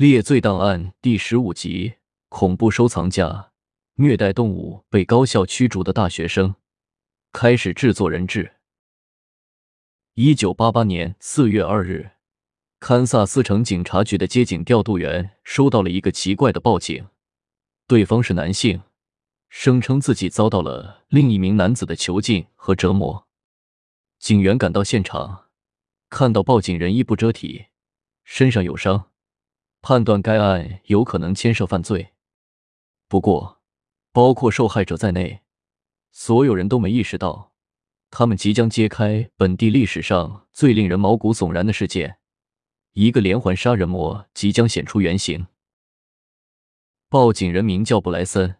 猎罪档案第十五集：恐怖收藏家虐待动物被高校驱逐的大学生开始制作人质。一九八八年四月二日，堪萨斯城警察局的接警调度员收到了一个奇怪的报警，对方是男性，声称自己遭到了另一名男子的囚禁和折磨。警员赶到现场，看到报警人衣不遮体，身上有伤。判断该案有可能牵涉犯罪，不过，包括受害者在内，所有人都没意识到，他们即将揭开本地历史上最令人毛骨悚然的事件：一个连环杀人魔即将显出原形。报警人名叫布莱森，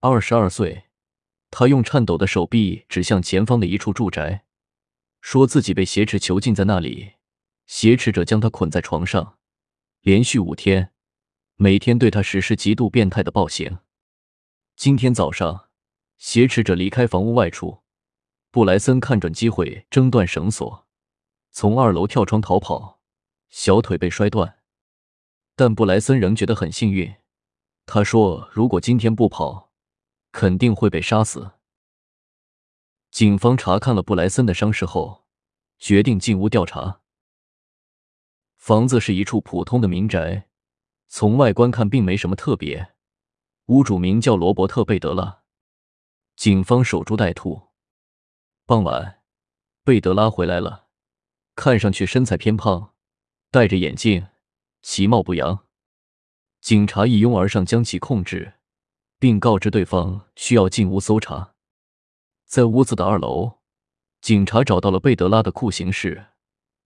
二十二岁，他用颤抖的手臂指向前方的一处住宅，说自己被挟持囚禁在那里，挟持者将他捆在床上。连续五天，每天对他实施极度变态的暴行。今天早上，挟持者离开房屋外出，布莱森看准机会挣断绳索，从二楼跳窗逃跑，小腿被摔断。但布莱森仍觉得很幸运。他说：“如果今天不跑，肯定会被杀死。”警方查看了布莱森的伤势后，决定进屋调查。房子是一处普通的民宅，从外观看并没什么特别。屋主名叫罗伯特·贝德拉。警方守株待兔。傍晚，贝德拉回来了，看上去身材偏胖，戴着眼镜，其貌不扬。警察一拥而上将其控制，并告知对方需要进屋搜查。在屋子的二楼，警察找到了贝德拉的酷刑室。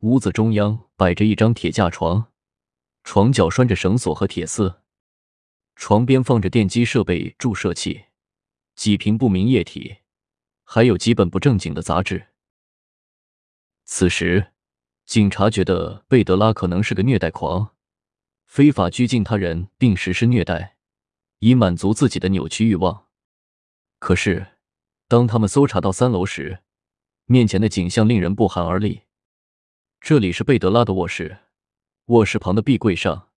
屋子中央摆着一张铁架床，床脚拴着绳索和铁丝，床边放着电击设备、注射器、几瓶不明液体，还有几本不正经的杂志。此时，警察觉得贝德拉可能是个虐待狂，非法拘禁他人并实施虐待，以满足自己的扭曲欲望。可是，当他们搜查到三楼时，面前的景象令人不寒而栗。这里是贝德拉的卧室，卧室旁的壁柜上，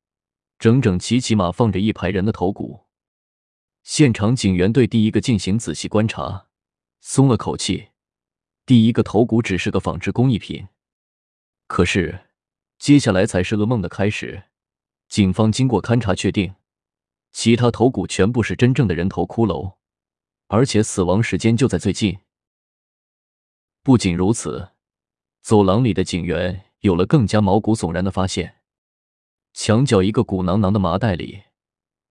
整整齐齐码放着一排人的头骨。现场警员对第一个进行仔细观察，松了口气。第一个头骨只是个仿制工艺品，可是接下来才是噩梦的开始。警方经过勘查确定，其他头骨全部是真正的人头骷髅，而且死亡时间就在最近。不仅如此。走廊里的警员有了更加毛骨悚然的发现：墙角一个鼓囊囊的麻袋里，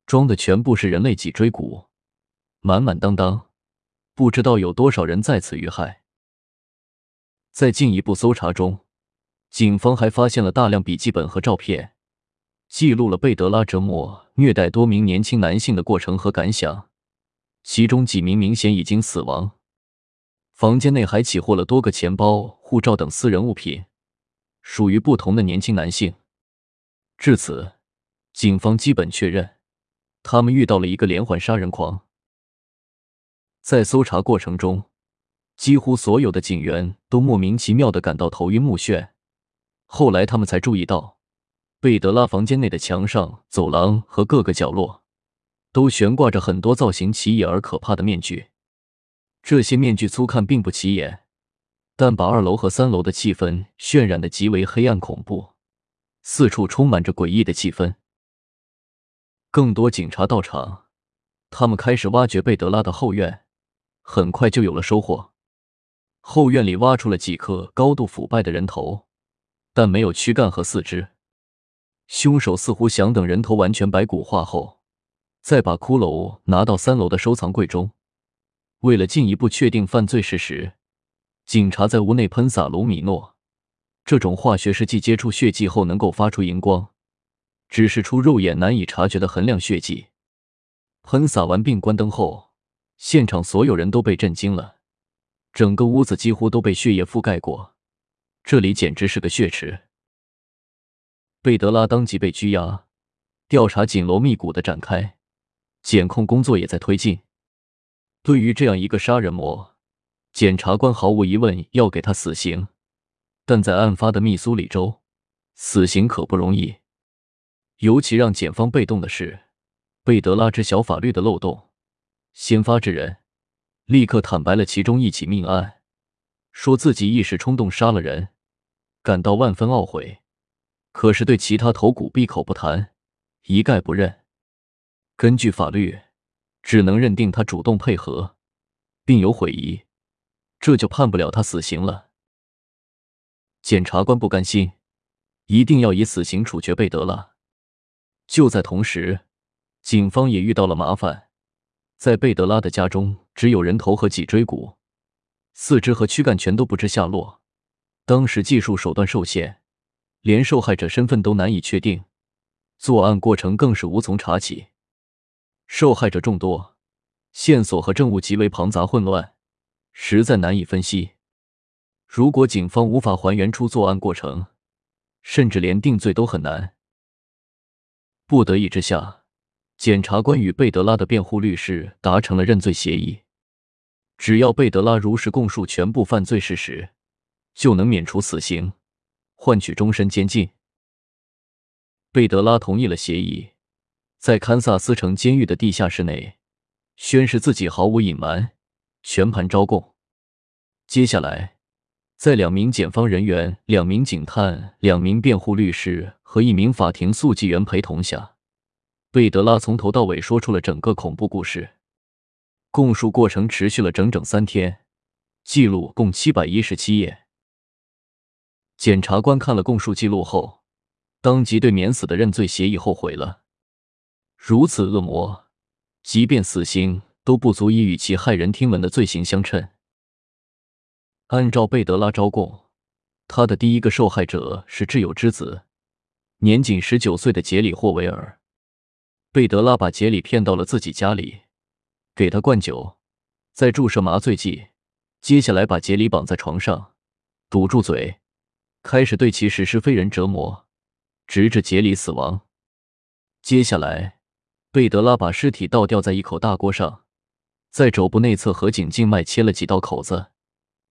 装的全部是人类脊椎骨，满满当当，不知道有多少人在此遇害。在进一步搜查中，警方还发现了大量笔记本和照片，记录了贝德拉折磨、虐待多名年轻男性的过程和感想，其中几名明显已经死亡。房间内还起获了多个钱包、护照等私人物品，属于不同的年轻男性。至此，警方基本确认，他们遇到了一个连环杀人狂。在搜查过程中，几乎所有的警员都莫名其妙的感到头晕目眩。后来，他们才注意到，贝德拉房间内的墙上、走廊和各个角落，都悬挂着很多造型奇异而可怕的面具。这些面具粗看并不起眼，但把二楼和三楼的气氛渲染的极为黑暗恐怖，四处充满着诡异的气氛。更多警察到场，他们开始挖掘贝德拉的后院，很快就有了收获。后院里挖出了几颗高度腐败的人头，但没有躯干和四肢。凶手似乎想等人头完全白骨化后，再把骷髅拿到三楼的收藏柜中。为了进一步确定犯罪事实，警察在屋内喷洒卢米诺，这种化学试剂接触血迹后能够发出荧光，指示出肉眼难以察觉的痕亮血迹。喷洒完并关灯后，现场所有人都被震惊了，整个屋子几乎都被血液覆盖过，这里简直是个血池。贝德拉当即被拘押，调查紧锣密鼓的展开，检控工作也在推进。对于这样一个杀人魔，检察官毫无疑问要给他死刑。但在案发的密苏里州，死刑可不容易。尤其让检方被动的是，贝德拉知晓法律的漏洞，先发制人，立刻坦白了其中一起命案，说自己一时冲动杀了人，感到万分懊悔，可是对其他头骨闭口不谈，一概不认。根据法律，只能认定他主动配合，并有悔意，这就判不了他死刑了。检察官不甘心，一定要以死刑处决贝德拉。就在同时，警方也遇到了麻烦，在贝德拉的家中只有人头和脊椎骨，四肢和躯干全都不知下落。当时技术手段受限，连受害者身份都难以确定，作案过程更是无从查起。受害者众多，线索和证物极为庞杂混乱，实在难以分析。如果警方无法还原出作案过程，甚至连定罪都很难。不得已之下，检察官与贝德拉的辩护律师达成了认罪协议，只要贝德拉如实供述全部犯罪事实，就能免除死刑，换取终身监禁。贝德拉同意了协议，在堪萨斯城监狱的地下室内，宣誓自己毫无隐瞒，全盘招供。接下来。在两名检方人员、两名警探、两名辩护律师和一名法庭速记员陪同下，贝德拉从头到尾说出了整个恐怖故事。供述过程持续了整整三天，记录共七百一十七页。检察官看了供述记录后，当即对免死的认罪协议后悔了。如此恶魔，即便死刑都不足以与其骇人听闻的罪行相称。按照贝德拉招供，他的第一个受害者是挚友之子，年仅十九岁的杰里霍维尔。贝德拉把杰里骗到了自己家里，给他灌酒，再注射麻醉剂，接下来把杰里绑在床上，堵住嘴，开始对其实施非人折磨，直至杰里死亡。接下来，贝德拉把尸体倒吊在一口大锅上，在肘部内侧和颈静脉切了几道口子。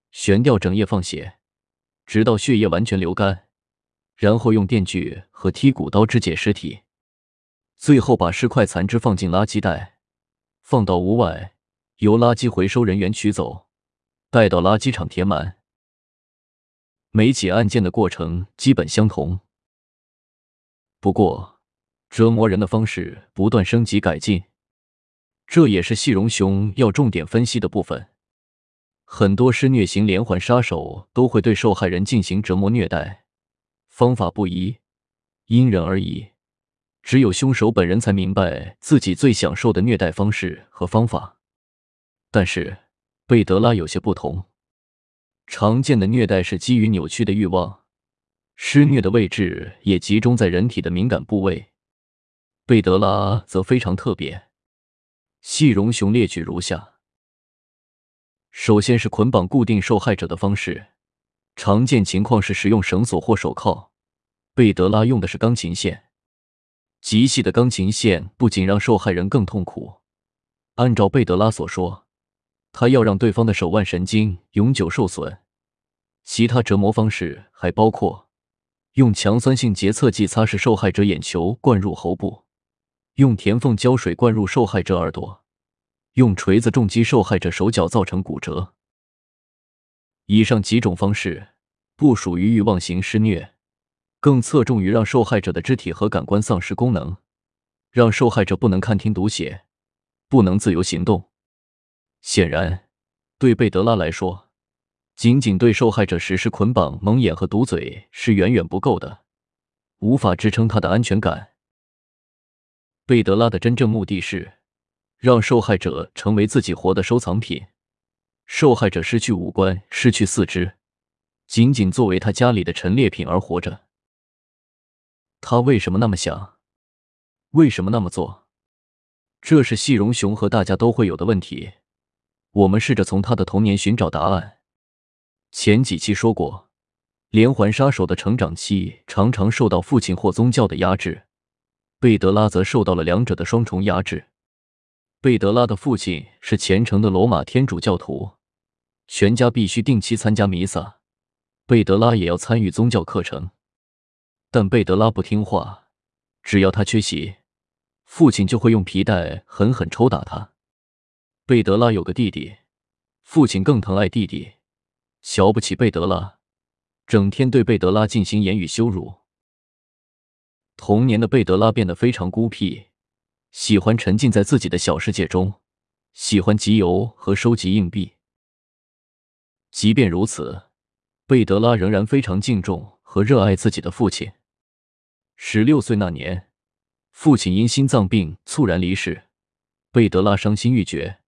悬吊整夜放血，直到血液完全流干，然后用电锯和剔骨刀肢解尸体，最后把尸块残肢放进垃圾袋，放到屋外，由垃圾回收人员取走，带到垃圾场填满。每起案件的过程基本相同，不过折磨人的方式不断升级改进，这也是细荣雄要重点分析的部分。很多施虐型连环杀手都会对受害人进行折磨虐待，方法不一，因人而异。只有凶手本人才明白自己最享受的虐待方式和方法。但是贝德拉有些不同，常见的虐待是基于扭曲的欲望，施虐的位置也集中在人体的敏感部位。贝德拉则非常特别，细荣雄列举如下。首先是捆绑固定受害者的方式，常见情况是使用绳索或手铐。贝德拉用的是钢琴线，极细的钢琴线不仅让受害人更痛苦，按照贝德拉所说，他要让对方的手腕神经永久受损。其他折磨方式还包括用强酸性洁厕剂擦拭受害者眼球，灌入喉部；用填缝胶水灌入受害者耳朵。用锤子重击受害者手脚，造成骨折。以上几种方式不属于欲望型施虐，更侧重于让受害者的肢体和感官丧失功能，让受害者不能看、听、读、写，不能自由行动。显然，对贝德拉来说，仅仅对受害者实施捆绑、蒙眼和堵嘴是远远不够的，无法支撑他的安全感。贝德拉的真正目的是。让受害者成为自己活的收藏品，受害者失去五官，失去四肢，仅仅作为他家里的陈列品而活着。他为什么那么想？为什么那么做？这是细荣雄和大家都会有的问题。我们试着从他的童年寻找答案。前几期说过，连环杀手的成长期常常受到父亲或宗教的压制，贝德拉则受到了两者的双重压制。贝德拉的父亲是虔诚的罗马天主教徒，全家必须定期参加弥撒，贝德拉也要参与宗教课程。但贝德拉不听话，只要他缺席，父亲就会用皮带狠狠抽打他。贝德拉有个弟弟，父亲更疼爱弟弟，瞧不起贝德拉，整天对贝德拉进行言语羞辱。童年的贝德拉变得非常孤僻，喜欢沉浸在自己的小世界中，喜欢集邮和收集硬币。即便如此，贝德拉仍然非常敬重和热爱自己的父亲。十六岁那年，父亲因心脏病猝然离世，贝德拉伤心欲绝，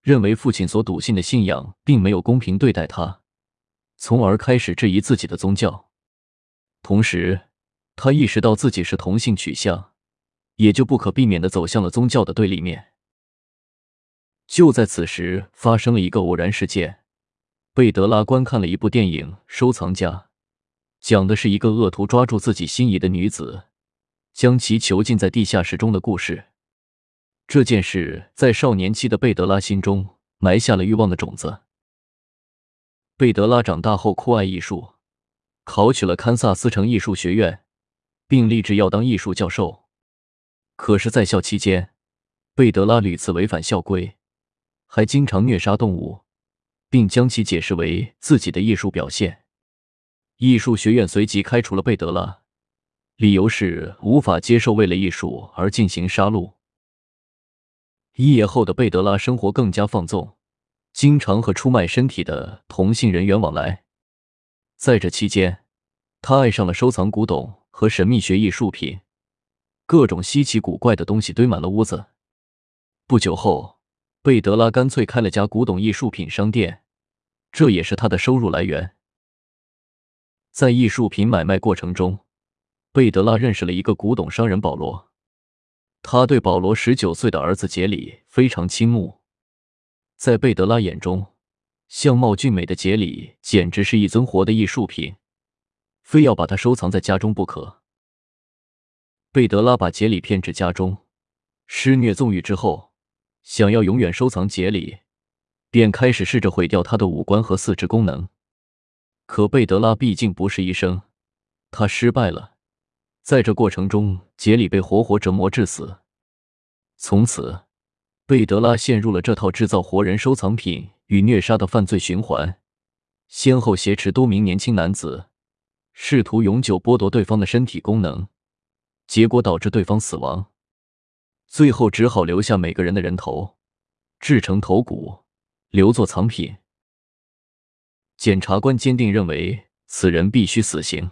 认为父亲所笃信的信仰并没有公平对待他，从而开始质疑自己的宗教。同时，他意识到自己是同性取向，也就不可避免的走向了宗教的对立面。就在此时，发生了一个偶然事件。贝德拉观看了一部电影《收藏家》，讲的是一个恶徒抓住自己心仪的女子，将其囚禁在地下室中的故事。这件事在少年期的贝德拉心中埋下了欲望的种子。贝德拉长大后酷爱艺术，考取了堪萨斯城艺术学院，并立志要当艺术教授。可是，在校期间，贝德拉屡次违反校规，还经常虐杀动物。并将其解释为自己的艺术表现。艺术学院随即开除了贝德拉，理由是无法接受为了艺术而进行杀戮。一夜后的贝德拉生活更加放纵，经常和出卖身体的同性人员往来。在这期间，他爱上了收藏古董和神秘学艺术品，各种稀奇古怪的东西堆满了屋子。不久后。贝德拉干脆开了家古董艺术品商店，这也是他的收入来源。在艺术品买卖过程中，贝德拉认识了一个古董商人保罗，他对保罗十九岁的儿子杰里非常倾慕。在贝德拉眼中，相貌俊美的杰里简直是一尊活的艺术品，非要把他收藏在家中不可。贝德拉把杰里骗至家中，施虐纵欲之后。想要永远收藏杰里，便开始试着毁掉他的五官和四肢功能。可贝德拉毕竟不是医生，他失败了。在这过程中，杰里被活活折磨致死。从此，贝德拉陷入了这套制造活人收藏品与虐杀的犯罪循环，先后挟持多名年轻男子，试图永久剥夺对方的身体功能，结果导致对方死亡。最后只好留下每个人的人头，制成头骨，留作藏品。检察官坚定认为此人必须死刑，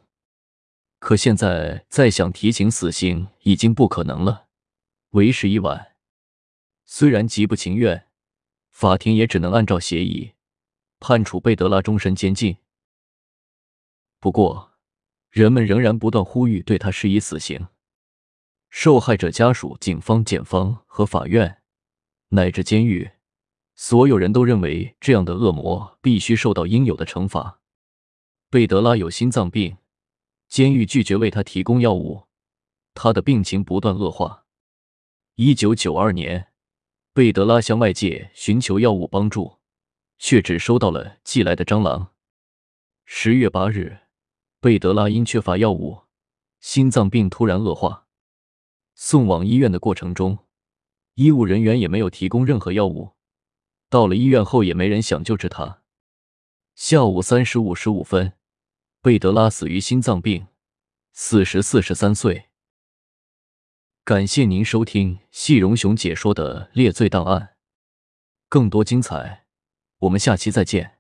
可现在再想提请死刑已经不可能了，为时已晚。虽然极不情愿，法庭也只能按照协议判处贝德拉终身监禁。不过，人们仍然不断呼吁对他施以死刑。受害者家属、警方、检方和法院，乃至监狱，所有人都认为这样的恶魔必须受到应有的惩罚。贝德拉有心脏病，监狱拒绝为他提供药物，他的病情不断恶化。一九九二年，贝德拉向外界寻求药物帮助，却只收到了寄来的蟑螂。十月八日，贝德拉因缺乏药物，心脏病突然恶化。送往医院的过程中，医务人员也没有提供任何药物。到了医院后，也没人想救治他。下午三时五十五分，贝德拉死于心脏病，死时四十三岁。感谢您收听细荣雄解说的《猎罪档案》，更多精彩，我们下期再见。